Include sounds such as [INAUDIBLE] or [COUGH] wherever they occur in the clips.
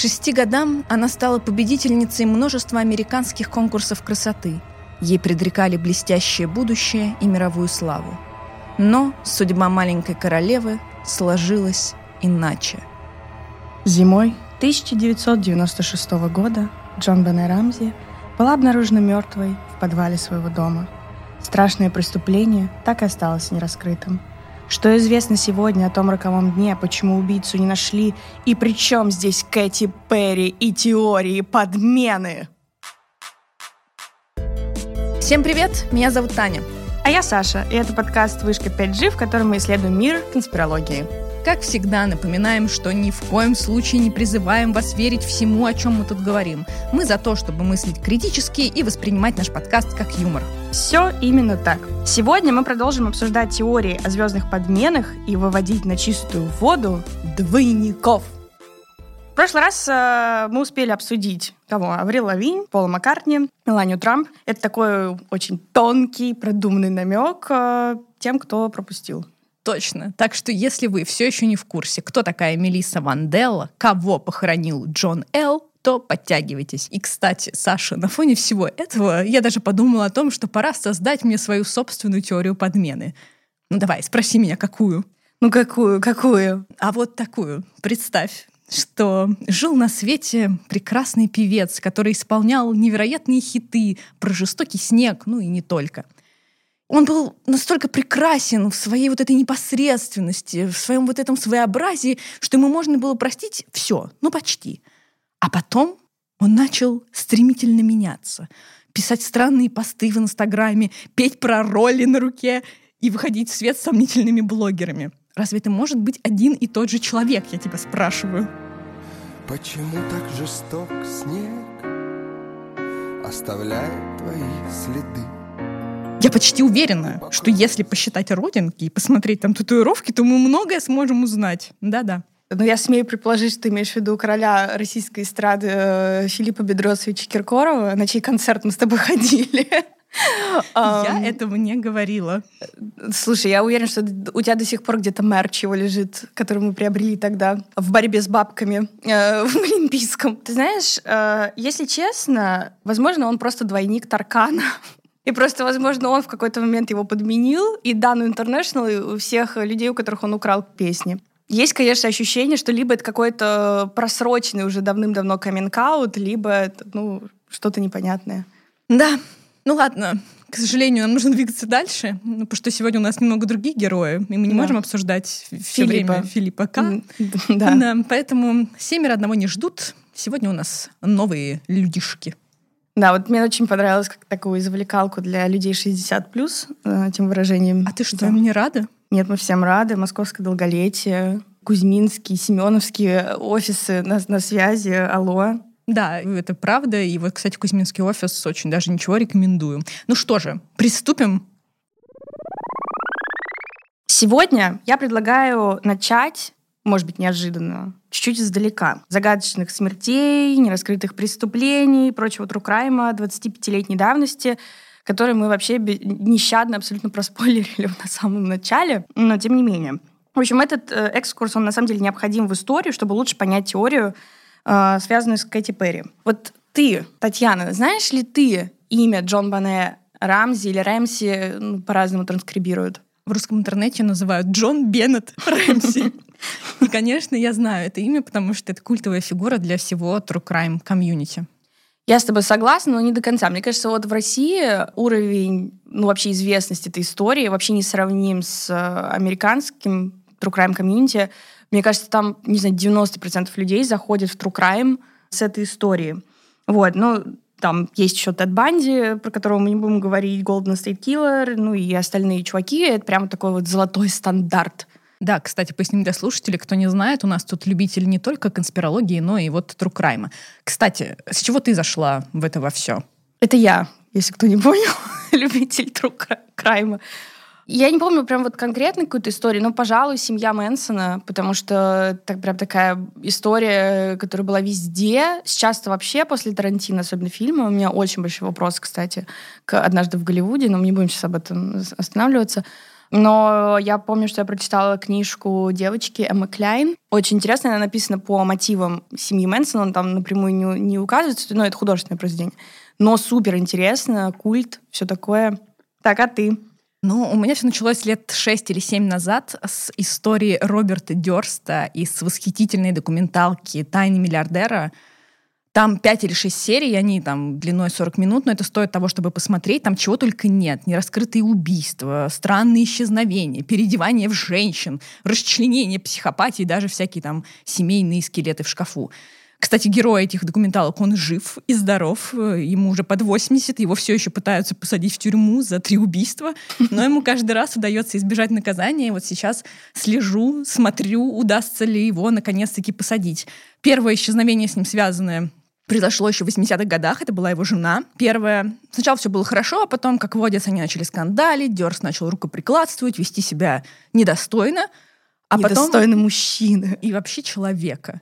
шести годам она стала победительницей множества американских конкурсов красоты. Ей предрекали блестящее будущее и мировую славу. Но судьба маленькой королевы сложилась иначе. Зимой 1996 года Джон Бене Рамзи была обнаружена мертвой в подвале своего дома. Страшное преступление так и осталось нераскрытым. Что известно сегодня о том роковом дне, почему убийцу не нашли, и при чем здесь Кэти Перри и теории подмены? Всем привет, меня зовут Таня. А я Саша, и это подкаст «Вышка 5G», в котором мы исследуем мир конспирологии. Как всегда, напоминаем, что ни в коем случае не призываем вас верить всему, о чем мы тут говорим. Мы за то, чтобы мыслить критически и воспринимать наш подкаст как юмор. Все именно так. Сегодня мы продолжим обсуждать теории о звездных подменах и выводить на чистую воду двойников. В прошлый раз э, мы успели обсудить кого? Аврил Лавинь, Пола Маккартни, Меланию Трамп. Это такой очень тонкий, продуманный намек э, тем, кто пропустил. Точно. Так что если вы все еще не в курсе, кто такая Мелисса Ванделла, кого похоронил Джон Эл, то подтягивайтесь. И, кстати, Саша, на фоне всего этого я даже подумала о том, что пора создать мне свою собственную теорию подмены. Ну давай, спроси меня, какую? Ну какую, какую? А вот такую. Представь, что жил на свете прекрасный певец, который исполнял невероятные хиты про жестокий снег, ну и не только — он был настолько прекрасен в своей вот этой непосредственности, в своем вот этом своеобразии, что ему можно было простить все, ну почти. А потом он начал стремительно меняться, писать странные посты в Инстаграме, петь про роли на руке и выходить в свет с сомнительными блогерами. Разве это может быть один и тот же человек, я тебя спрашиваю? Почему так жесток снег оставляет твои следы? Я почти уверена, что если посчитать родинки и посмотреть там татуировки, то мы многое сможем узнать. Да-да. Ну, я смею предположить, что ты имеешь в виду короля российской эстрады э, Филиппа Бедросовича Киркорова, на чей концерт мы с тобой [LAUGHS] ходили. Я этого не говорила. Слушай, я уверена, что у тебя до сих пор где-то мерч его лежит, который мы приобрели тогда в борьбе с бабками э, в Олимпийском. Ты знаешь, э, если честно, возможно, он просто двойник Таркана. И просто, возможно, он в какой-то момент его подменил, и Дану Интернешнл, и у всех людей, у которых он украл песни. Есть, конечно, ощущение, что либо это какой-то просроченный уже давным-давно каминг либо это, ну, что-то непонятное. Да, ну ладно, к сожалению, нам нужно двигаться дальше, ну, потому что сегодня у нас немного другие герои, и мы не да. можем обсуждать все время Филиппа К. [LAUGHS] Да. да. Поэтому семеро одного не ждут. Сегодня у нас новые людишки. Да, вот мне очень понравилось как такую извлекалку для людей 60 плюс э, этим выражением. А ты что, им не рада? Нет, мы всем рады. Московское долголетие, Кузьминский, Семеновские офисы на, на связи. Алло. Да, это правда. И вот, кстати, Кузьминский офис очень даже ничего рекомендую. Ну что же, приступим. Сегодня я предлагаю начать может быть, неожиданно, чуть-чуть издалека. Загадочных смертей, нераскрытых преступлений прочего трукрайма 25-летней давности, которые мы вообще нещадно абсолютно проспойлерили [LAUGHS] на самом начале, но тем не менее. В общем, этот э, экскурс, он на самом деле необходим в историю, чтобы лучше понять теорию, э, связанную с Кэти Перри. Вот ты, Татьяна, знаешь ли ты имя Джон Бане Рамзи или Рэмси, ну, по-разному транскрибируют? В русском интернете называют Джон Беннет Рэмси. [LAUGHS] И, конечно, я знаю это имя, потому что это культовая фигура для всего True Crime комьюнити. Я с тобой согласна, но не до конца. Мне кажется, вот в России уровень, ну, вообще известности этой истории вообще не сравним с э, американским True Crime комьюнити. Мне кажется, там, не знаю, 90% людей заходят в True Crime с этой истории. Вот, ну, там есть еще Тед Банди, про которого мы не будем говорить, Golden State Killer, ну и остальные чуваки. Это прямо такой вот золотой стандарт да, кстати, поясним для слушателей, кто не знает, у нас тут любители не только конспирологии, но и вот crime. Кстати, с чего ты зашла в это во все? Это я, если кто не понял, [LAUGHS] любитель crime. Я не помню прям вот конкретно какую-то историю, но, пожалуй, семья Мэнсона, потому что это прям такая история, которая была везде. Сейчас-то вообще после Тарантино, особенно фильма, у меня очень большой вопрос, кстати, к «Однажды в Голливуде», но мы не будем сейчас об этом останавливаться. Но я помню, что я прочитала книжку девочки Эммы Кляйн. Очень интересно, она написана по мотивам семьи Мэнсона, он там напрямую не, не указывается, но это художественное произведение. Но супер интересно, культ, все такое. Так, а ты? Ну, у меня все началось лет шесть или семь назад с истории Роберта Дёрста из восхитительной документалки «Тайны миллиардера», там 5 или 6 серий, они там длиной 40 минут, но это стоит того, чтобы посмотреть. Там чего только нет. Нераскрытые убийства, странные исчезновения, переодевание в женщин, расчленение психопатии, даже всякие там семейные скелеты в шкафу. Кстати, герой этих документалок, он жив и здоров, ему уже под 80, его все еще пытаются посадить в тюрьму за три убийства, но ему каждый раз удается избежать наказания, и вот сейчас слежу, смотрю, удастся ли его наконец-таки посадить. Первое исчезновение с ним связанное произошло еще в 80-х годах, это была его жена первая. Сначала все было хорошо, а потом, как водится, они начали скандалить, Дёрс начал рукоприкладствовать, вести себя недостойно. А Недостойно потом... мужчины. И вообще человека.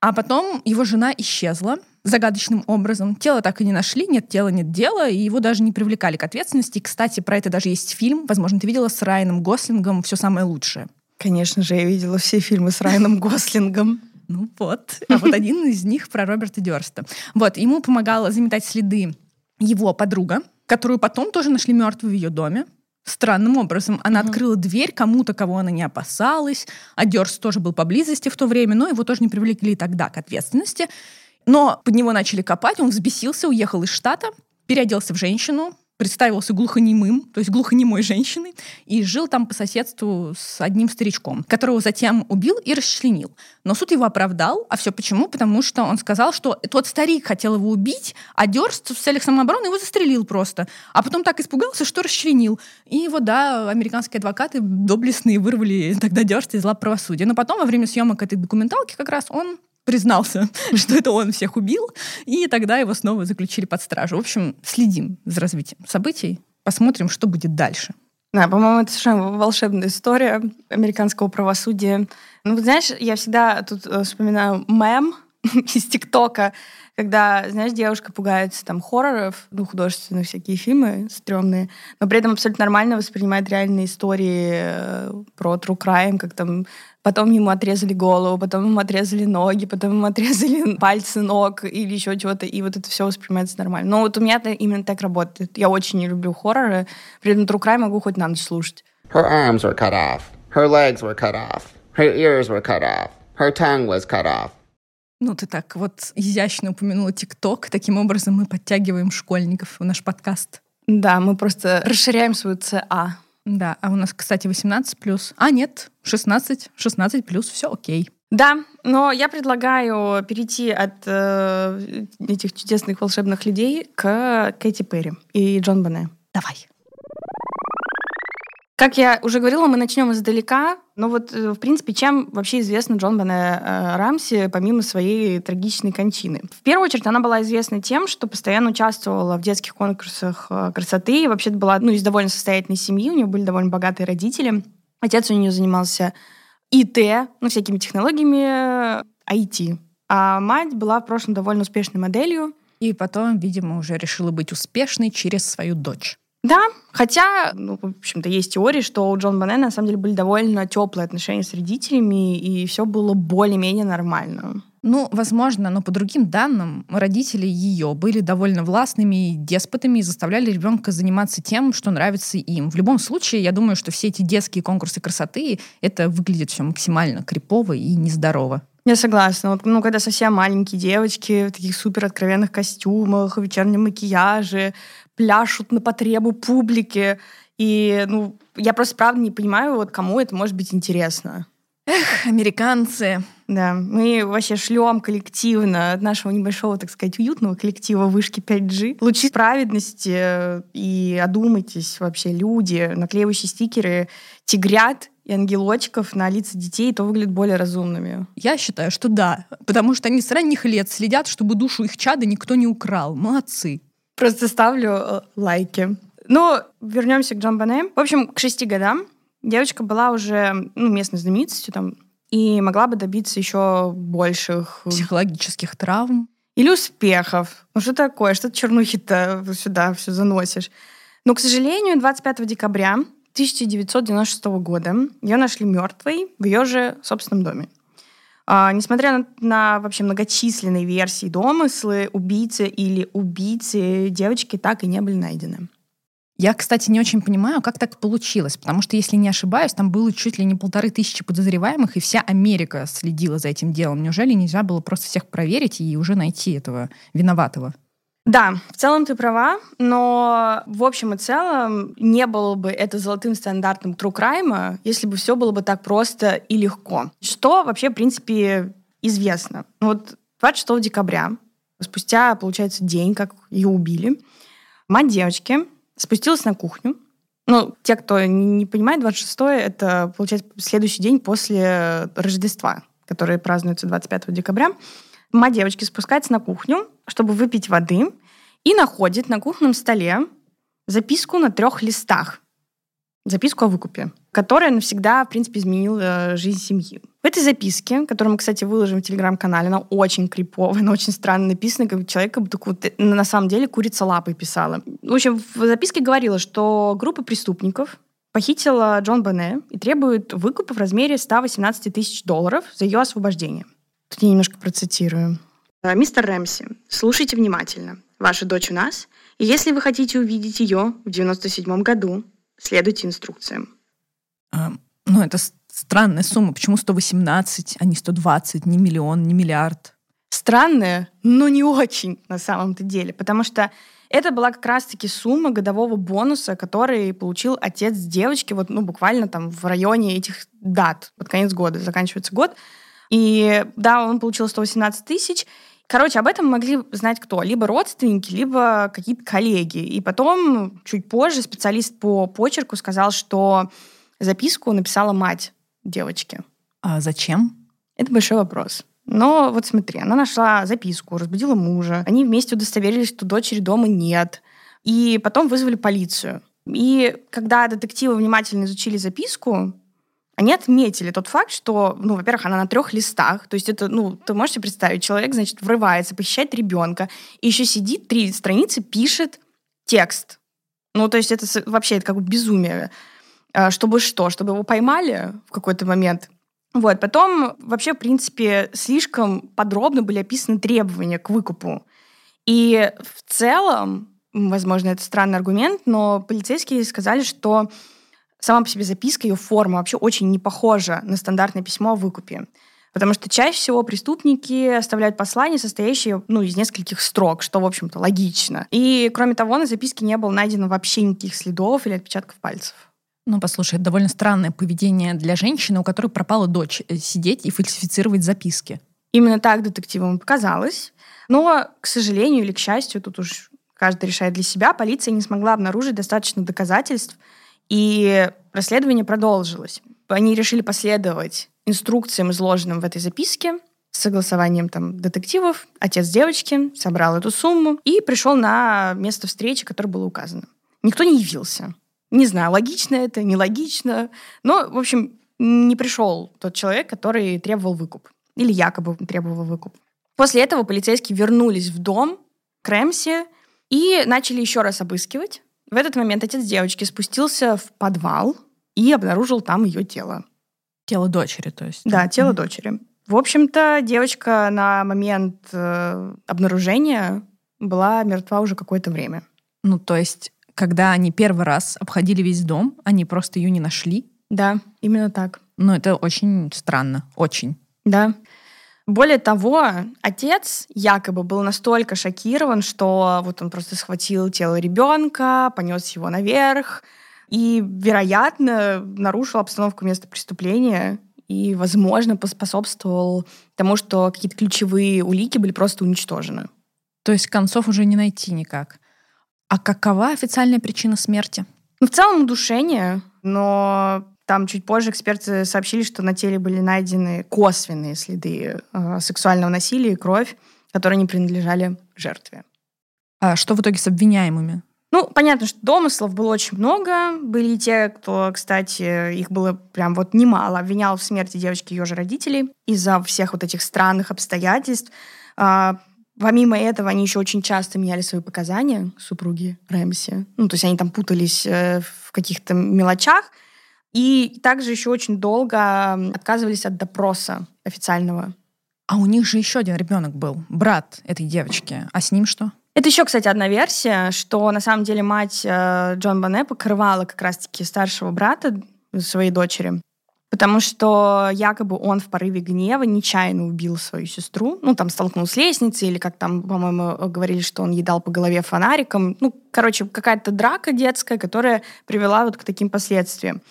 А потом его жена исчезла загадочным образом. Тело так и не нашли, нет тела, нет дела, и его даже не привлекали к ответственности. И, кстати, про это даже есть фильм, возможно, ты видела, с Райаном Гослингом «Все самое лучшее». Конечно же, я видела все фильмы с Райаном Гослингом. Ну вот. А вот один из них про Роберта Дёрста. Вот, ему помогала заметать следы его подруга, которую потом тоже нашли мертвой в ее доме. Странным образом. Она mm-hmm. открыла дверь кому-то, кого она не опасалась. А Дёрст тоже был поблизости в то время, но его тоже не привлекли тогда к ответственности. Но под него начали копать, он взбесился, уехал из штата, переоделся в женщину, представился глухонемым, то есть глухонемой женщиной, и жил там по соседству с одним старичком, которого затем убил и расчленил. Но суд его оправдал. А все почему? Потому что он сказал, что тот старик хотел его убить, а Дёрст в целях самообороны его застрелил просто. А потом так испугался, что расчленил. И вот, да, американские адвокаты доблестные вырвали тогда Дёрста из лап правосудия. Но потом, во время съемок этой документалки, как раз он признался, что это он всех убил, и тогда его снова заключили под стражу. В общем, следим за развитием событий, посмотрим, что будет дальше. Да, по-моему, это совершенно волшебная история американского правосудия. Ну, знаешь, я всегда тут э, вспоминаю мем [LAUGHS] из ТикТока, когда, знаешь, девушка пугается там хорроров, ну, художественных всякие фильмы стрёмные, но при этом абсолютно нормально воспринимает реальные истории э, про true crime, как там потом ему отрезали голову, потом ему отрезали ноги, потом ему [LAUGHS] отрезали пальцы ног или еще чего-то, и вот это все воспринимается нормально. Но вот у меня это именно так работает. Я очень не люблю хорроры, при этом True Crime могу хоть на ночь слушать. Her arms were cut off. Her legs were cut off. Her ears were cut off. Her tongue was cut off. Ну, ты так вот изящно упомянула ТикТок. Таким образом мы подтягиваем школьников в наш подкаст. Да, мы просто расширяем свою ЦА. Да, а у нас, кстати, 18 плюс. А, нет, 16, 16 плюс, все окей. Да, но я предлагаю перейти от э, этих чудесных волшебных людей к Кэти Перри и Джон Бене. Давай. Как я уже говорила, мы начнем издалека. Но вот, э, в принципе, чем вообще известна Джон Бене э, Рамси, помимо своей трагичной кончины? В первую очередь, она была известна тем, что постоянно участвовала в детских конкурсах э, красоты. И вообще была ну, из довольно состоятельной семьи, у нее были довольно богатые родители. Отец у нее занимался ИТ, ну, всякими технологиями, IT. А мать была в прошлом довольно успешной моделью. И потом, видимо, уже решила быть успешной через свою дочь. Да, хотя, ну, в общем-то, есть теории, что у Джон Бонне на самом деле были довольно теплые отношения с родителями, и все было более-менее нормально. Ну, возможно, но по другим данным, родители ее были довольно властными и деспотами и заставляли ребенка заниматься тем, что нравится им. В любом случае, я думаю, что все эти детские конкурсы красоты, это выглядит все максимально крипово и нездорово. Я согласна. Вот, ну, когда совсем маленькие девочки в таких супер откровенных костюмах, в вечернем макияже, пляшут на потребу публики. И, ну, я просто правда не понимаю, вот кому это может быть интересно. Эх, американцы. Да, мы вообще шлем коллективно от нашего небольшого, так сказать, уютного коллектива вышки 5G. Лучи праведности э, и одумайтесь вообще, люди, наклеивающие стикеры, тигрят и ангелочков на лица детей, то выглядят более разумными. Я считаю, что да, потому что они с ранних лет следят, чтобы душу их чада никто не украл. Молодцы. Просто ставлю э, лайки. Ну, вернемся к Джамбане. В общем, к шести годам девочка была уже ну, местной знаменитостью там, и могла бы добиться еще больших... Психологических травм. Или успехов. Ну что такое? Что ты чернухи-то сюда все заносишь? Но, к сожалению, 25 декабря 1996 года ее нашли мертвой в ее же собственном доме. А, несмотря на, на вообще многочисленные версии домыслы, убийцы или убийцы девочки так и не были найдены. Я, кстати, не очень понимаю, как так получилось, потому что, если не ошибаюсь, там было чуть ли не полторы тысячи подозреваемых, и вся Америка следила за этим делом. Неужели нельзя было просто всех проверить и уже найти этого виноватого? Да, в целом ты права, но в общем и целом не было бы это золотым стандартом true crime, если бы все было бы так просто и легко. Что вообще, в принципе, известно. Вот 26 декабря, спустя, получается, день, как ее убили, мать девочки спустилась на кухню. Ну, те, кто не понимает, 26 это, получается, следующий день после Рождества, которое празднуется 25 декабря. Мать девочки спускается на кухню, чтобы выпить воды, и находит на кухонном столе записку на трех листах. Записку о выкупе, которая навсегда, в принципе, изменила жизнь семьи. В этой записке, которую мы, кстати, выложим в телеграм-канале, она очень криповая, [LAUGHS] она очень странно написана, как человек как будто вот, на самом деле курица лапой писала. В общем, в записке говорила, что группа преступников похитила Джон Бене и требует выкупа в размере 118 тысяч долларов за ее освобождение. Тут я немножко процитирую. «Мистер Рэмси, слушайте внимательно. Ваша дочь у нас, и если вы хотите увидеть ее в 97 году, следуйте инструкциям». А, ну, это странная сумма. Почему 118, а не 120, не миллион, не миллиард? Странная, но не очень на самом-то деле, потому что это была как раз-таки сумма годового бонуса, который получил отец девочки вот, ну, буквально там в районе этих дат. Под конец года заканчивается год. И да, он получил 118 тысяч. Короче, об этом могли знать кто? Либо родственники, либо какие-то коллеги. И потом, чуть позже, специалист по почерку сказал, что записку написала мать девочки. А зачем? Это большой вопрос. Но вот смотри, она нашла записку, разбудила мужа. Они вместе удостоверились, что дочери дома нет. И потом вызвали полицию. И когда детективы внимательно изучили записку, они отметили тот факт, что, ну, во-первых, она на трех листах, то есть это, ну, ты можешь себе представить, человек, значит, врывается, похищает ребенка, и еще сидит три страницы, пишет текст. Ну, то есть это вообще это как бы безумие. А, чтобы что? Чтобы его поймали в какой-то момент. Вот. Потом вообще, в принципе, слишком подробно были описаны требования к выкупу. И в целом, возможно, это странный аргумент, но полицейские сказали, что сама по себе записка, ее форма вообще очень не похожа на стандартное письмо о выкупе. Потому что чаще всего преступники оставляют послание, состоящее ну, из нескольких строк, что, в общем-то, логично. И, кроме того, на записке не было найдено вообще никаких следов или отпечатков пальцев. Ну, послушай, это довольно странное поведение для женщины, у которой пропала дочь, э, сидеть и фальсифицировать записки. Именно так детективам показалось. Но, к сожалению или к счастью, тут уж каждый решает для себя, полиция не смогла обнаружить достаточно доказательств, и расследование продолжилось. Они решили последовать инструкциям, изложенным в этой записке, с согласованием там, детективов. Отец девочки собрал эту сумму и пришел на место встречи, которое было указано. Никто не явился. Не знаю, логично это, нелогично. Но, в общем, не пришел тот человек, который требовал выкуп. Или якобы требовал выкуп. После этого полицейские вернулись в дом к Рэмси и начали еще раз обыскивать. В этот момент отец девочки спустился в подвал и обнаружил там ее тело. Тело дочери, то есть? Да, тело mm-hmm. дочери. В общем-то, девочка на момент э, обнаружения была мертва уже какое-то время. Ну, то есть, когда они первый раз обходили весь дом, они просто ее не нашли? Да, именно так. Ну, это очень странно, очень. Да. Более того, отец якобы был настолько шокирован, что вот он просто схватил тело ребенка, понес его наверх и, вероятно, нарушил обстановку места преступления и, возможно, поспособствовал тому, что какие-то ключевые улики были просто уничтожены. То есть концов уже не найти никак. А какова официальная причина смерти? Ну, в целом удушение, но там чуть позже эксперты сообщили, что на теле были найдены косвенные следы э, сексуального насилия и кровь, которые не принадлежали жертве. А что в итоге с обвиняемыми? Ну, понятно, что домыслов было очень много. Были и те, кто, кстати, их было прям вот немало, обвинял в смерти девочки ее же родителей из-за всех вот этих странных обстоятельств. А, Помимо этого, они еще очень часто меняли свои показания, супруги Рэмси. Ну, то есть они там путались э, в каких-то мелочах. И также еще очень долго отказывались от допроса официального. А у них же еще один ребенок был, брат этой девочки. А с ним что? Это еще, кстати, одна версия, что на самом деле мать э, Джон Боне покрывала как раз-таки старшего брата своей дочери. Потому что якобы он в порыве гнева нечаянно убил свою сестру. Ну, там столкнулся с лестницей, или как там, по-моему, говорили, что он едал по голове фонариком. Ну, короче, какая-то драка детская, которая привела вот к таким последствиям.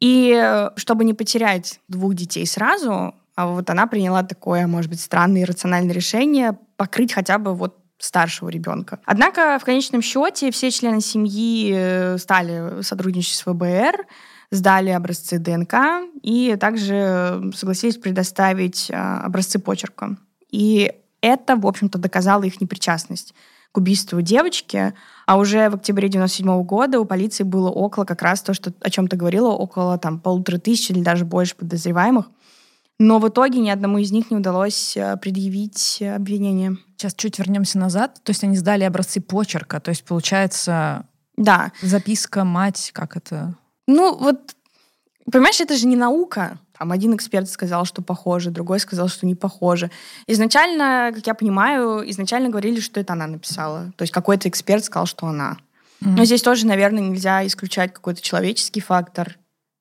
И э, чтобы не потерять двух детей сразу, а вот она приняла такое, может быть, странное и рациональное решение покрыть хотя бы вот старшего ребенка. Однако в конечном счете все члены семьи э, стали сотрудничать с ФБР, сдали образцы ДНК и также согласились предоставить а, образцы почерка. И это, в общем-то, доказало их непричастность к убийству девочки, а уже в октябре 97 года у полиции было около как раз то, что, о чем ты говорила, около там полутора тысяч или даже больше подозреваемых. Но в итоге ни одному из них не удалось а, предъявить обвинение. Сейчас чуть вернемся назад. То есть они сдали образцы почерка. То есть, получается, да. записка мать, как это? Ну, вот, понимаешь, это же не наука. Там один эксперт сказал, что похоже, другой сказал, что не похоже. Изначально, как я понимаю, изначально говорили, что это она написала. То есть какой-то эксперт сказал, что она. Mm-hmm. Но здесь тоже, наверное, нельзя исключать какой-то человеческий фактор.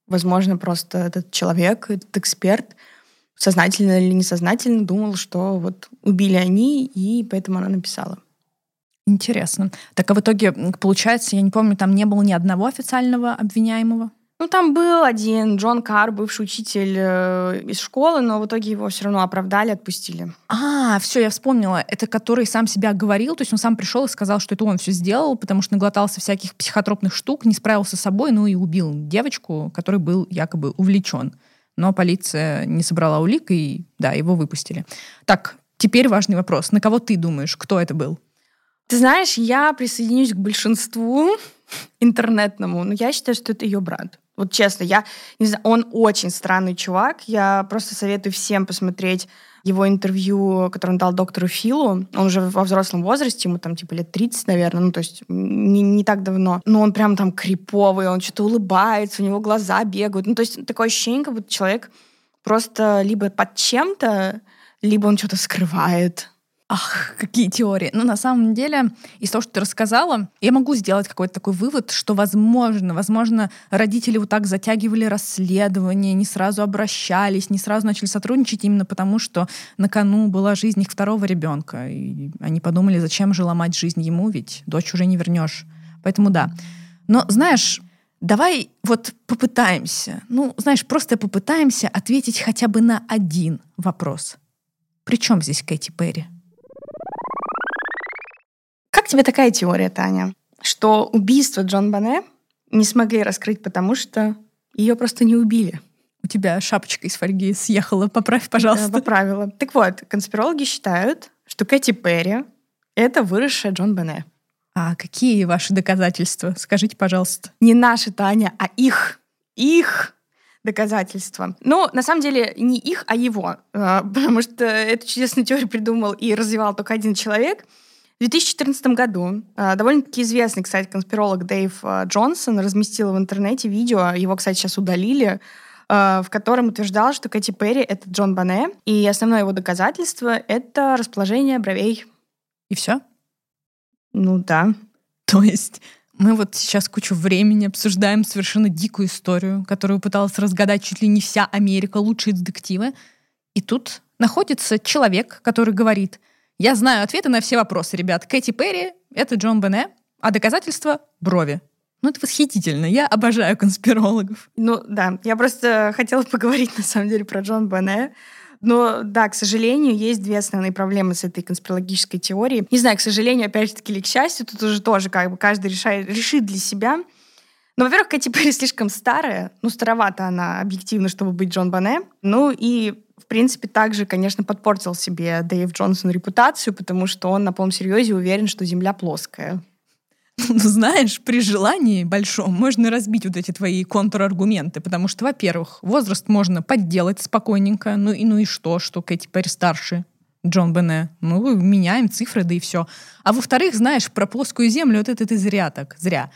Возможно, просто этот человек, этот эксперт, сознательно или несознательно думал, что вот убили они, и поэтому она написала. Интересно. Так а в итоге, получается, я не помню, там не было ни одного официального обвиняемого? Ну, там был один Джон Кар, бывший учитель э, из школы, но в итоге его все равно оправдали, отпустили. А, все, я вспомнила. Это который сам себя говорил, то есть он сам пришел и сказал, что это он все сделал, потому что наглотался всяких психотропных штук, не справился с собой, ну и убил девочку, который был якобы увлечен. Но полиция не собрала улик, и да, его выпустили. Так, теперь важный вопрос. На кого ты думаешь, кто это был? Ты знаешь, я присоединюсь к большинству [LAUGHS] интернетному, но я считаю, что это ее брат. Вот честно, я не знаю, он очень странный чувак. Я просто советую всем посмотреть его интервью, которое он дал доктору Филу. Он уже во взрослом возрасте, ему там типа лет 30, наверное, ну то есть не, не так давно. Но он прям там криповый, он что-то улыбается, у него глаза бегают. Ну то есть такое ощущение, как будто человек просто либо под чем-то, либо он что-то скрывает. Ах, какие теории. Но на самом деле, из того, что ты рассказала, я могу сделать какой-то такой вывод, что, возможно, возможно, родители вот так затягивали расследование, не сразу обращались, не сразу начали сотрудничать именно потому, что на кону была жизнь их второго ребенка. И они подумали, зачем же ломать жизнь ему, ведь дочь уже не вернешь. Поэтому да. Но, знаешь, давай вот попытаемся, ну, знаешь, просто попытаемся ответить хотя бы на один вопрос. При чем здесь Кэти Перри? Тебе такая теория, Таня? Что убийство Джон Бане не смогли раскрыть, потому что ее просто не убили. У тебя шапочка из фольги съехала. Поправь, пожалуйста. Да, поправила. Так вот, конспирологи считают, что Кэти Перри — это выросшая Джон Бене. А какие ваши доказательства? Скажите, пожалуйста. Не наши, Таня, а их. Их доказательства. Но на самом деле не их, а его. А, [LAUGHS] потому что эту чудесную теорию придумал и развивал только один человек — в 2014 году а, довольно-таки известный, кстати, конспиролог Дэйв а, Джонсон разместил в интернете видео, его, кстати, сейчас удалили, а, в котором утверждал, что Кэти Перри — это Джон Бане, и основное его доказательство — это расположение бровей. И все? Ну да. То есть мы вот сейчас кучу времени обсуждаем совершенно дикую историю, которую пыталась разгадать чуть ли не вся Америка, лучшие детективы. И тут находится человек, который говорит, я знаю ответы на все вопросы, ребят. Кэти Перри — это Джон Бене, а доказательства — брови. Ну, это восхитительно. Я обожаю конспирологов. Ну, да. Я просто хотела поговорить, на самом деле, про Джон Бене. Но да, к сожалению, есть две основные проблемы с этой конспирологической теорией. Не знаю, к сожалению, опять же таки, или к счастью, тут уже тоже как бы каждый решает, решит для себя. Но, во-первых, Кэти Перри слишком старая. Ну, старовата она объективно, чтобы быть Джон Бане. Ну и принципе, также, конечно, подпортил себе Дэйв Джонсон репутацию, потому что он на полном серьезе уверен, что Земля плоская. [LAUGHS] Ну, знаешь, при желании большом можно разбить вот эти твои контраргументы, потому что, во-первых, возраст можно подделать спокойненько, ну и ну и что, что Кэти Перри старше. Джон Бене. Ну, меняем цифры, да и все. А во-вторых, знаешь, про плоскую землю, вот это ты зря так, зря.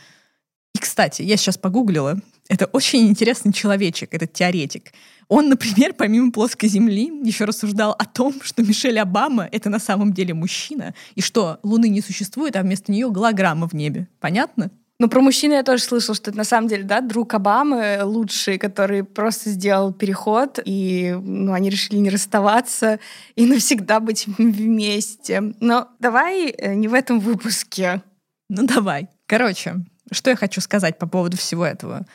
И, кстати, я сейчас погуглила. Это очень интересный человечек, этот теоретик. Он, например, помимо плоской земли, еще рассуждал о том, что Мишель Обама — это на самом деле мужчина, и что Луны не существует, а вместо нее голограмма в небе. Понятно? Ну, про мужчину я тоже слышала, что это на самом деле, да, друг Обамы лучший, который просто сделал переход, и ну, они решили не расставаться и [LAUGHS] навсегда быть вместе. Но давай э, не в этом выпуске. Ну, давай. Короче, что я хочу сказать по поводу всего этого.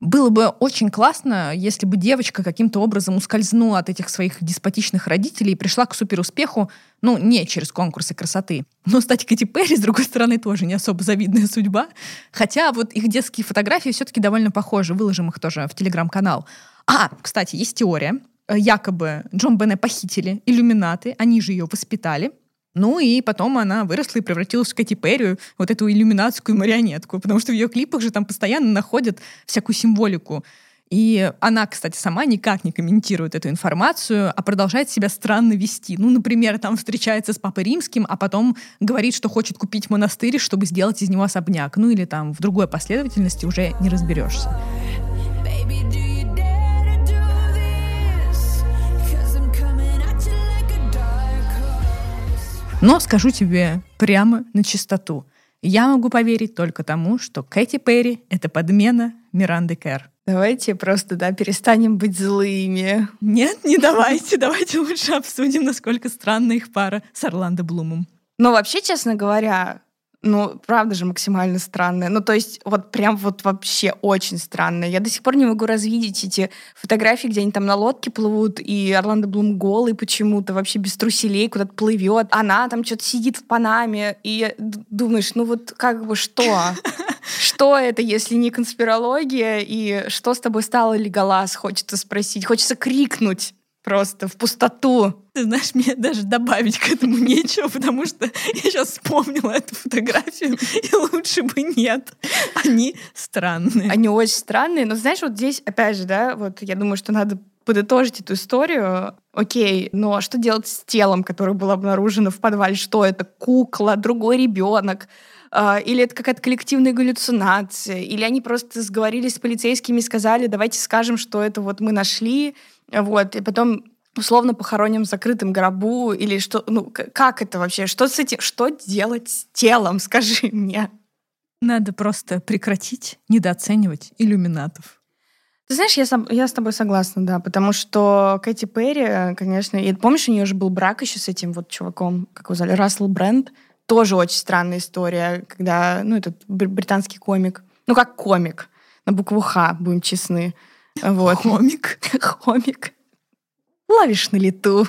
Было бы очень классно, если бы девочка каким-то образом ускользнула от этих своих деспотичных родителей и пришла к суперуспеху, ну, не через конкурсы красоты. Но, кстати, Кэти Перри, с другой стороны, тоже не особо завидная судьба. Хотя вот их детские фотографии все-таки довольно похожи. Выложим их тоже в телеграм-канал. А, кстати, есть теория. Якобы Джон Бене похитили иллюминаты, они же ее воспитали. Ну и потом она выросла и превратилась в Кэти Перри, вот эту иллюминатскую марионетку, потому что в ее клипах же там постоянно находят всякую символику. И она, кстати, сама никак не комментирует эту информацию, а продолжает себя странно вести. Ну, например, там встречается с Папой Римским, а потом говорит, что хочет купить монастырь, чтобы сделать из него особняк. Ну или там в другой последовательности уже не разберешься. Но скажу тебе прямо на чистоту. Я могу поверить только тому, что Кэти Перри — это подмена Миранды Кэр. Давайте просто, да, перестанем быть злыми. Нет, не давайте. Давайте лучше обсудим, насколько странна их пара с Орландо Блумом. Но вообще, честно говоря, ну, правда же, максимально странная. Ну, то есть, вот прям вот вообще очень странная. Я до сих пор не могу развидеть эти фотографии, где они там на лодке плывут, и Орландо Блум голый почему-то, вообще без труселей куда-то плывет. Она там что-то сидит в Панаме, и думаешь, ну вот как бы что? [LAUGHS] Что это, если не конспирология? И что с тобой стало, Леголас? Хочется спросить. Хочется крикнуть просто в пустоту. Ты знаешь, мне даже добавить к этому [LAUGHS] нечего, потому что я сейчас вспомнила эту фотографию, и лучше бы нет. Они странные. Они очень странные, но знаешь, вот здесь, опять же, да, вот я думаю, что надо подытожить эту историю. Окей, но что делать с телом, которое было обнаружено в подвале? Что это? Кукла, другой ребенок? А, или это какая-то коллективная галлюцинация, или они просто сговорились с полицейскими и сказали, давайте скажем, что это вот мы нашли, вот, и потом условно похороним в закрытом гробу, или что, ну, как это вообще, что с этим, что делать с телом, [LAUGHS] скажи мне. Надо просто прекратить недооценивать иллюминатов. Ты знаешь, я, с, я с тобой согласна, да, потому что Кэти Перри, конечно, и помнишь, у нее же был брак еще с этим вот чуваком, как его звали, Рассел Брэнд, тоже очень странная история, когда, ну, этот британский комик, ну, как комик, на букву Х, будем честны. Вот. Хомик. Хомик. Ловишь на лету.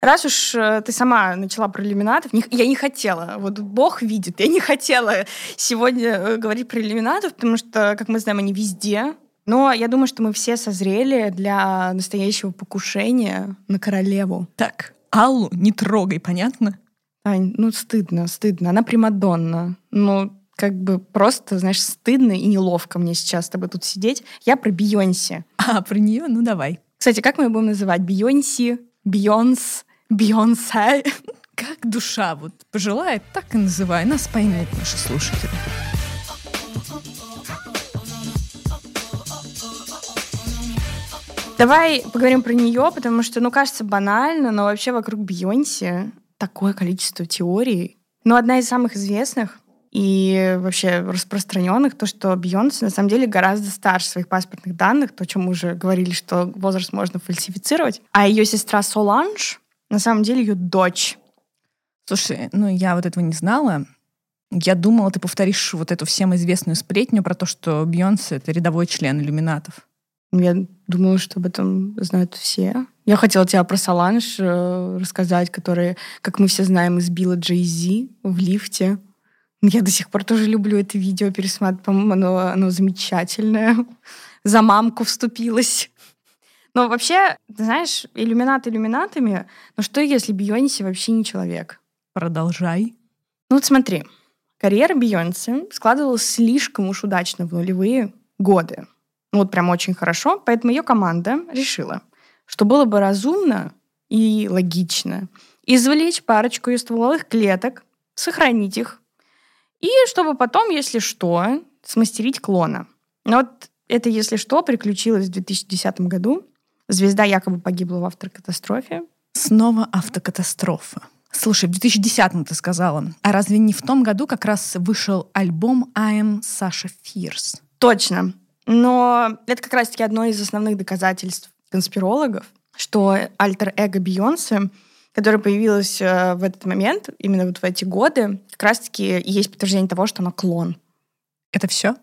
Раз уж э, ты сама начала про иллюминатов, не, я не хотела, вот Бог видит, я не хотела сегодня э, говорить про иллюминатов, потому что, как мы знаем, они везде. Но я думаю, что мы все созрели для настоящего покушения на королеву. Так, Аллу не трогай, понятно? Ань, ну стыдно, стыдно. Она Примадонна. Ну, как бы просто, знаешь, стыдно и неловко мне сейчас с тобой тут сидеть. Я про Бейонсе. А, про нее? Ну, давай. Кстати, как мы ее будем называть? Бейонси, Бейонс, Бейонсе? Как душа вот пожелает, так и называй. Нас поймут наши слушатели. Давай поговорим про нее, потому что, ну, кажется банально, но вообще вокруг Бейонси такое количество теорий. Но одна из самых известных и вообще распространенных, то, что Бейонсе на самом деле гораздо старше своих паспортных данных, то, о чем мы уже говорили, что возраст можно фальсифицировать. А ее сестра Соланж на самом деле ее дочь. Слушай, ну я вот этого не знала. Я думала, ты повторишь вот эту всем известную сплетню про то, что Бейонсе — это рядовой член иллюминатов. Я думала, что об этом знают все. Я хотела тебе про Соланж э, рассказать, который, как мы все знаем, избила Джей Зи в лифте. Я до сих пор тоже люблю это видео пересматривать. По-моему, оно, оно замечательное. За мамку вступилась. Но вообще, ты знаешь, иллюминаты иллюминатами, но что если Бейонсе вообще не человек? Продолжай. Ну вот смотри, карьера Бейонсе складывалась слишком уж удачно в нулевые годы. Ну вот прям очень хорошо, поэтому ее команда решила, что было бы разумно и логично извлечь парочку из стволовых клеток, сохранить их, и чтобы потом, если что, смастерить клона. Но вот это, если что, приключилось в 2010 году. Звезда якобы погибла в автокатастрофе. Снова автокатастрофа. Слушай, в 2010-м ты сказала. А разве не в том году как раз вышел альбом I am Sasha Fierce? Точно. Но это как раз-таки одно из основных доказательств конспирологов, что альтер-эго Бейонсе, которое появилось э, в этот момент, именно вот в эти годы, как раз-таки есть подтверждение того, что она клон. Это все?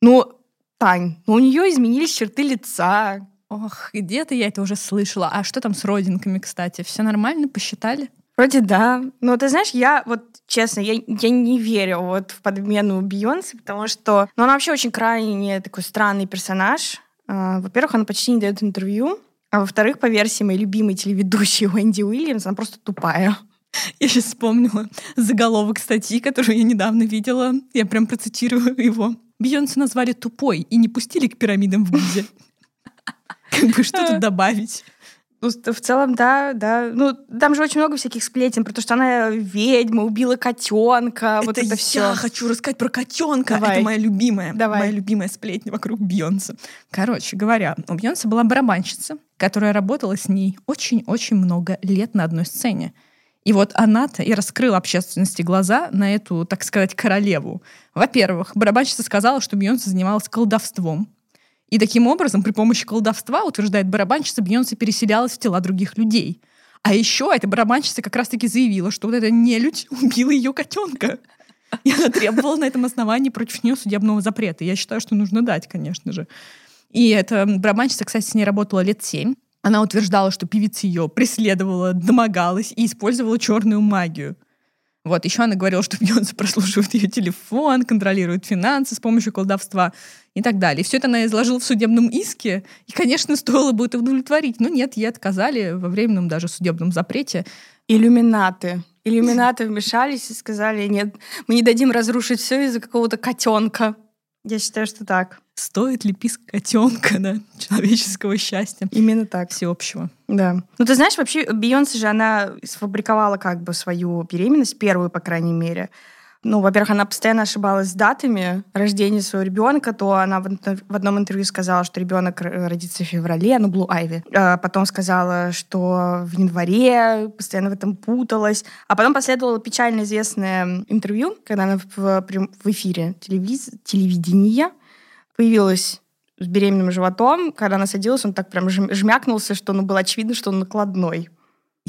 Ну, Тань, ну у нее изменились черты лица. Ох, где-то я это уже слышала. А что там с родинками, кстати? Все нормально? Посчитали? Вроде да. Но ты знаешь, я вот честно, я, я не верю вот в подмену Бейонсе, потому что ну, она вообще очень крайне такой странный персонаж. А, во-первых, она почти не дает интервью. А во-вторых, по версии моей любимой телеведущей Уэнди Уильямс, она просто тупая. [LAUGHS] Я сейчас вспомнила заголовок статьи, которую я недавно видела. Я прям процитирую его. Бейонсе назвали тупой и не пустили к пирамидам в Гизе. [LAUGHS] Как бы что тут добавить? Ну, в целом, да, да. Ну, там же очень много всяких сплетен, потому что она ведьма, убила котенка, вот это я все. хочу рассказать про котенка. Давай. Это моя любимая, Давай. моя любимая сплетня вокруг Бьонса. Короче говоря, у Бьонса была барабанщица, которая работала с ней очень-очень много лет на одной сцене. И вот она-то и раскрыла общественности глаза на эту, так сказать, королеву. Во-первых, барабанщица сказала, что Бьонсе занималась колдовством, и таким образом, при помощи колдовства, утверждает барабанщица, Бейонсе переселялась в тела других людей. А еще эта барабанщица как раз-таки заявила, что вот эта нелюдь [LAUGHS] убила ее котенка. И она требовала на этом основании против нее судебного запрета. Я считаю, что нужно дать, конечно же. И эта барабанщица, кстати, с ней работала лет семь. Она утверждала, что певица ее преследовала, домогалась и использовала черную магию. Вот, еще она говорила, что Бьонсе [LAUGHS] прослушивает ее телефон, контролирует финансы с помощью колдовства и так далее. И все это она изложила в судебном иске, и, конечно, стоило бы это удовлетворить. Но нет, ей отказали во временном даже судебном запрете. Иллюминаты. Иллюминаты вмешались и сказали, нет, мы не дадим разрушить все из-за какого-то котенка. Я считаю, что так. Стоит ли писк котенка, да, человеческого счастья Именно так. всеобщего? Да. Ну, ты знаешь, вообще Бейонсе же, она сфабриковала как бы свою беременность, первую, по крайней мере. Ну, во-первых, она постоянно ошибалась с датами рождения своего ребенка, то она в, одном интервью сказала, что ребенок родится в феврале, ну, Блу Айви. А потом сказала, что в январе, постоянно в этом путалась. А потом последовало печально известное интервью, когда она в, в эфире телевиз- телевидения появилась с беременным животом. Когда она садилась, он так прям жм- жмякнулся, что ну, было очевидно, что он накладной.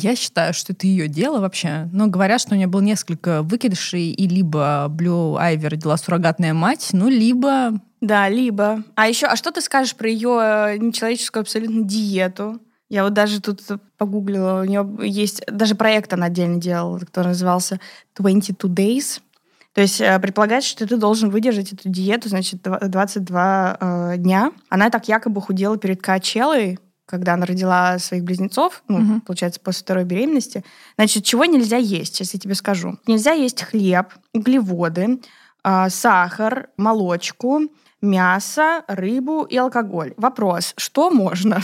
Я считаю, что это ее дело вообще. Но говорят, что у нее было несколько выкидышей, и либо Блю Айви родила суррогатная мать, ну, либо Да, либо. А еще, а что ты скажешь про ее нечеловеческую абсолютно диету? Я вот даже тут погуглила, у нее есть, даже проект она отдельно делала, который назывался 22 Days. То есть э, предполагается, что ты должен выдержать эту диету, значит, два- 22 э, дня. Она так якобы худела перед Качелой, когда она родила своих близнецов, ну, Мгм. получается, после второй беременности. Значит, чего нельзя есть, сейчас я тебе скажу. Нельзя есть хлеб, углеводы, а, сахар, молочку, мясо, рыбу и алкоголь. Вопрос, что можно?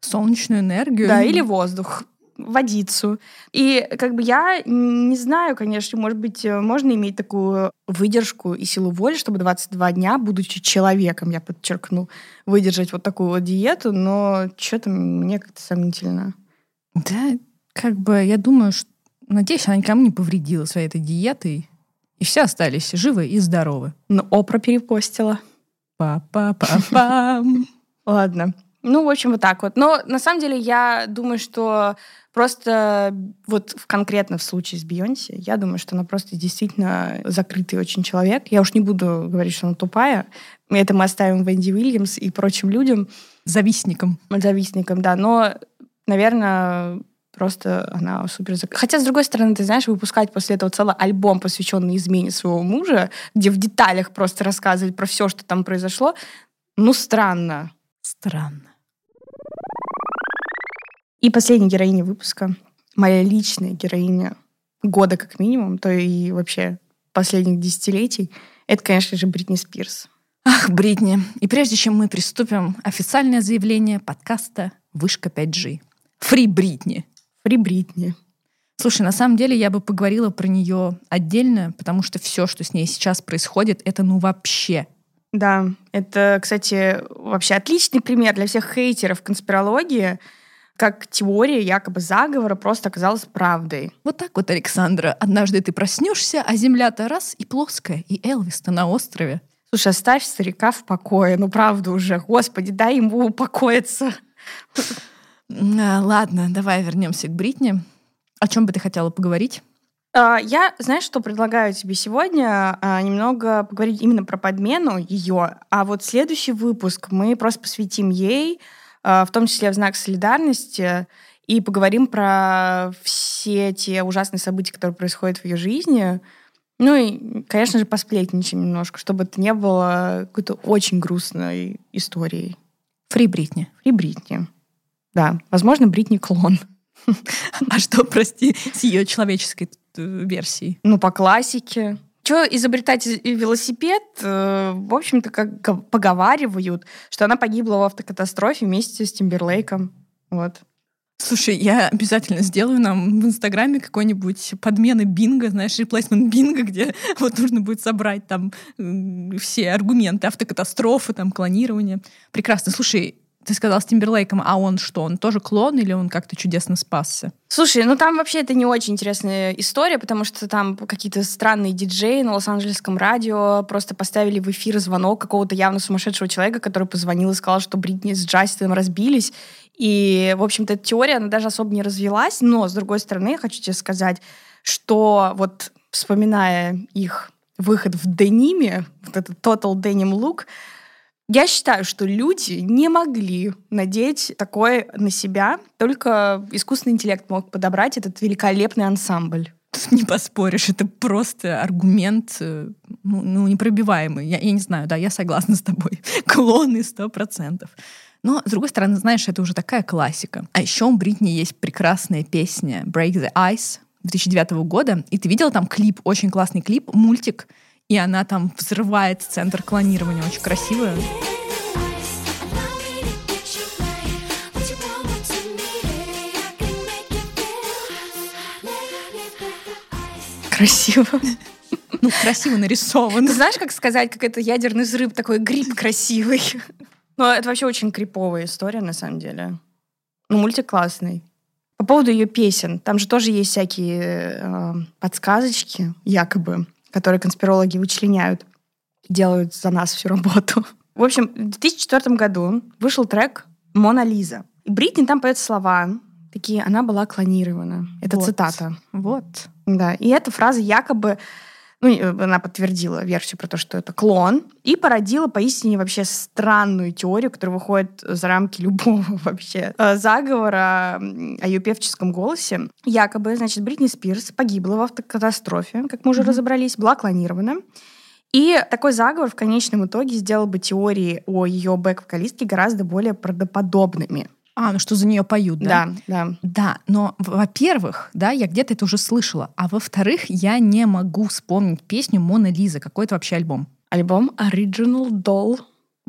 солнечную энергию. Да, или воздух водицу. И как бы я не знаю, конечно, может быть, э, можно иметь такую выдержку и силу воли, чтобы 22 дня, будучи человеком, я подчеркну, выдержать вот такую вот диету, но что-то мне как-то сомнительно. Да, как бы я думаю, что надеюсь, она никому не повредила своей этой диетой. И все остались живы и здоровы. Но Опра перепостила. Па-па-па-пам. [LAUGHS] Ладно. Ну, в общем, вот так вот. Но на самом деле я думаю, что просто вот в- конкретно в случае с Бейонсе, я думаю, что она просто действительно закрытый очень человек. Я уж не буду говорить, что она тупая. Это мы оставим Венди Уильямс и прочим людям, Завистником. завистникам, да. Но, наверное, просто она супер Хотя, с другой стороны, ты знаешь, выпускать после этого целый альбом, посвященный измене своего мужа, где в деталях просто рассказывать про все, что там произошло, ну, странно. Странно. И последняя героиня выпуска, моя личная героиня года как минимум, то и вообще последних десятилетий, это, конечно же, Бритни Спирс. Ах, Бритни. И прежде чем мы приступим, официальное заявление подкаста Вышка 5G. Фри Бритни. Фри Бритни. Слушай, на самом деле я бы поговорила про нее отдельно, потому что все, что с ней сейчас происходит, это ну вообще. Да, это, кстати, вообще отличный пример для всех хейтеров конспирологии, как теория якобы заговора просто оказалась правдой. Вот так вот, Александра. Однажды ты проснешься, а земля-то раз и плоская, и Элвис-то на острове. Слушай, оставь старика в покое. Ну, правда уже. Господи, дай ему упокоиться. А, ладно, давай вернемся к Бритни. О чем бы ты хотела поговорить? А, Я, знаешь, что предлагаю тебе сегодня? А, Немного поговорить именно про подмену ее. А вот следующий выпуск мы просто посвятим ей, в том числе в знак солидарности, и поговорим про все те ужасные события, которые происходят в ее жизни. Ну и, конечно же, посплетничаем немножко, чтобы это не было какой-то очень грустной историей. Фри Бритни. И Бритни. Да, возможно, Бритни клон. [LAUGHS] А что, прости, с ее человеческой э, версией? Ну, по классике. Что изобретать велосипед, э, в общем-то, как поговаривают, что она погибла в автокатастрофе вместе с Тимберлейком. Вот. Слушай, я обязательно сделаю нам в Инстаграме какой-нибудь подмены бинго, знаешь, реплейсмент бинго, где [LAUGHS] вот нужно будет собрать там все аргументы автокатастрофы, там, клонирование. Прекрасно. Слушай, ты сказал с Тимберлейком, а он что, он тоже клон или он как-то чудесно спасся? Слушай, ну там вообще это не очень интересная история, потому что там какие-то странные диджеи на Лос-Анджелесском радио просто поставили в эфир звонок какого-то явно сумасшедшего человека, который позвонил и сказал, что Бритни с Джастином разбились. И, в общем-то, эта теория, она даже особо не развелась, но, с другой стороны, я хочу тебе сказать, что вот вспоминая их выход в дениме, вот этот total denim look, я считаю, что люди не могли надеть такое на себя, только искусственный интеллект мог подобрать этот великолепный ансамбль. Тут не поспоришь, это просто аргумент, э, ну, ну, непробиваемый. Я, я не знаю, да, я согласна с тобой. [LAUGHS] Клоны сто процентов. Но, с другой стороны, знаешь, это уже такая классика. А еще у Бритни есть прекрасная песня «Break the Ice» 2009 года. И ты видела там клип, очень классный клип, мультик, и она там взрывает центр клонирования. Очень красивая. Красиво. Ну, красиво нарисован. Ты знаешь, как сказать, как это ядерный взрыв, такой гриб красивый? Ну, это вообще очень криповая история, на самом деле. Ну, мультик классный. По поводу ее песен, там же тоже есть всякие э, подсказочки, якобы, которые конспирологи вычленяют, делают за нас всю работу. [LAUGHS] В общем, в 2004 году вышел трек «Мона Лиза». И Бритни там поет слова такие «Она была клонирована». Это Вот. цитата. Вот. Да, и эта фраза якобы, ну, э, она подтвердила версию про то, что это клон, и породила поистине вообще странную теорию, которая выходит за рамки [LAUGHS] любого вообще э, заговора о ее певческом голосе. Якобы, значит, Бритни Спирс погибла в автокатастрофе, как мы уже Мгм. разобрались, была клонирована. И такой заговор в конечном итоге сделал бы теории о ее бэк-вокалистке гораздо более правдоподобными. А, ну что за нее поют, да? Да, да. Да, но, во-первых, да, я где-то это уже слышала, а во-вторых, я не могу вспомнить песню «Мона Лиза». Какой это вообще альбом? Альбом Original Doll.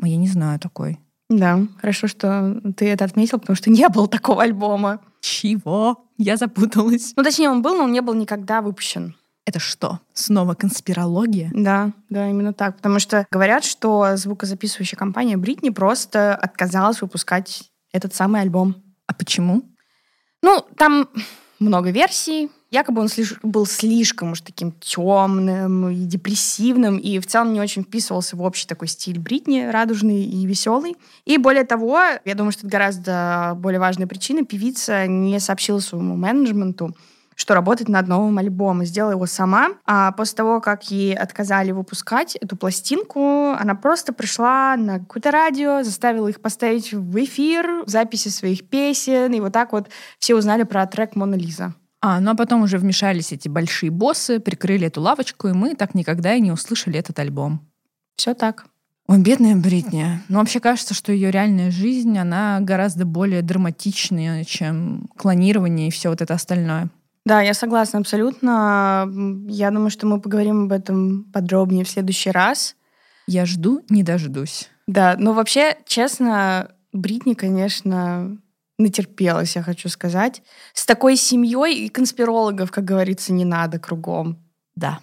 Ой, Я не знаю такой. Да, хорошо, что ты это отметил, потому что не было такого альбома. Чего? Я запуталась. Ну, точнее, он был, но он не был никогда выпущен. Это что, снова конспирология? Да, да, именно так. Потому что говорят, что звукозаписывающая компания Бритни просто отказалась выпускать этот самый альбом. А почему? Ну, там много версий. Якобы он слиш- был слишком уж таким темным и депрессивным, и в целом не очень вписывался в общий такой стиль Бритни, радужный и веселый. И более того, я думаю, что это гораздо более важная причина, певица не сообщила своему менеджменту, что работает над новым альбомом, сделала его сама. А после того, как ей отказали выпускать эту пластинку, она просто пришла на какое-то радио, заставила их поставить в эфир записи своих песен, и вот так вот все узнали про трек «Мона Лиза». А, ну а потом уже вмешались эти большие боссы, прикрыли эту лавочку, и мы так никогда и не услышали этот альбом. Все так. Ой, бедная Бритни. Ну, вообще кажется, что ее реальная жизнь, она гораздо более драматичная, чем клонирование и все вот это остальное. Да, я согласна абсолютно. Я думаю, что мы поговорим об этом подробнее в следующий раз. Я жду, не дождусь. Да, но вообще, честно, Бритни, конечно, натерпелась, я хочу сказать. С такой семьей и конспирологов, как говорится, не надо кругом. Да.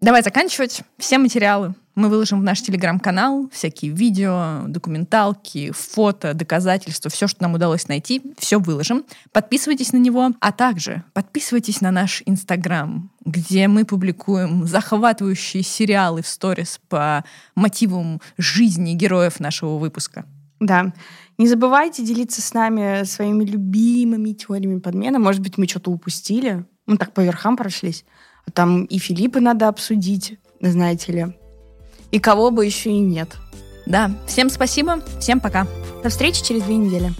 Давай заканчивать. Все материалы мы выложим в наш телеграм-канал, всякие видео, документалки, фото, доказательства, все, что нам удалось найти, все выложим. Подписывайтесь на него, а также подписывайтесь на наш инстаграм, где мы публикуем захватывающие сериалы в сторис по мотивам жизни героев нашего выпуска. Да. Не забывайте делиться с нами своими любимыми теориями подмены. Может быть, мы что-то упустили. Мы так по верхам прошлись. А там и Филиппа надо обсудить, знаете ли и кого бы еще и нет. Да, всем спасибо, всем пока. До встречи через две недели.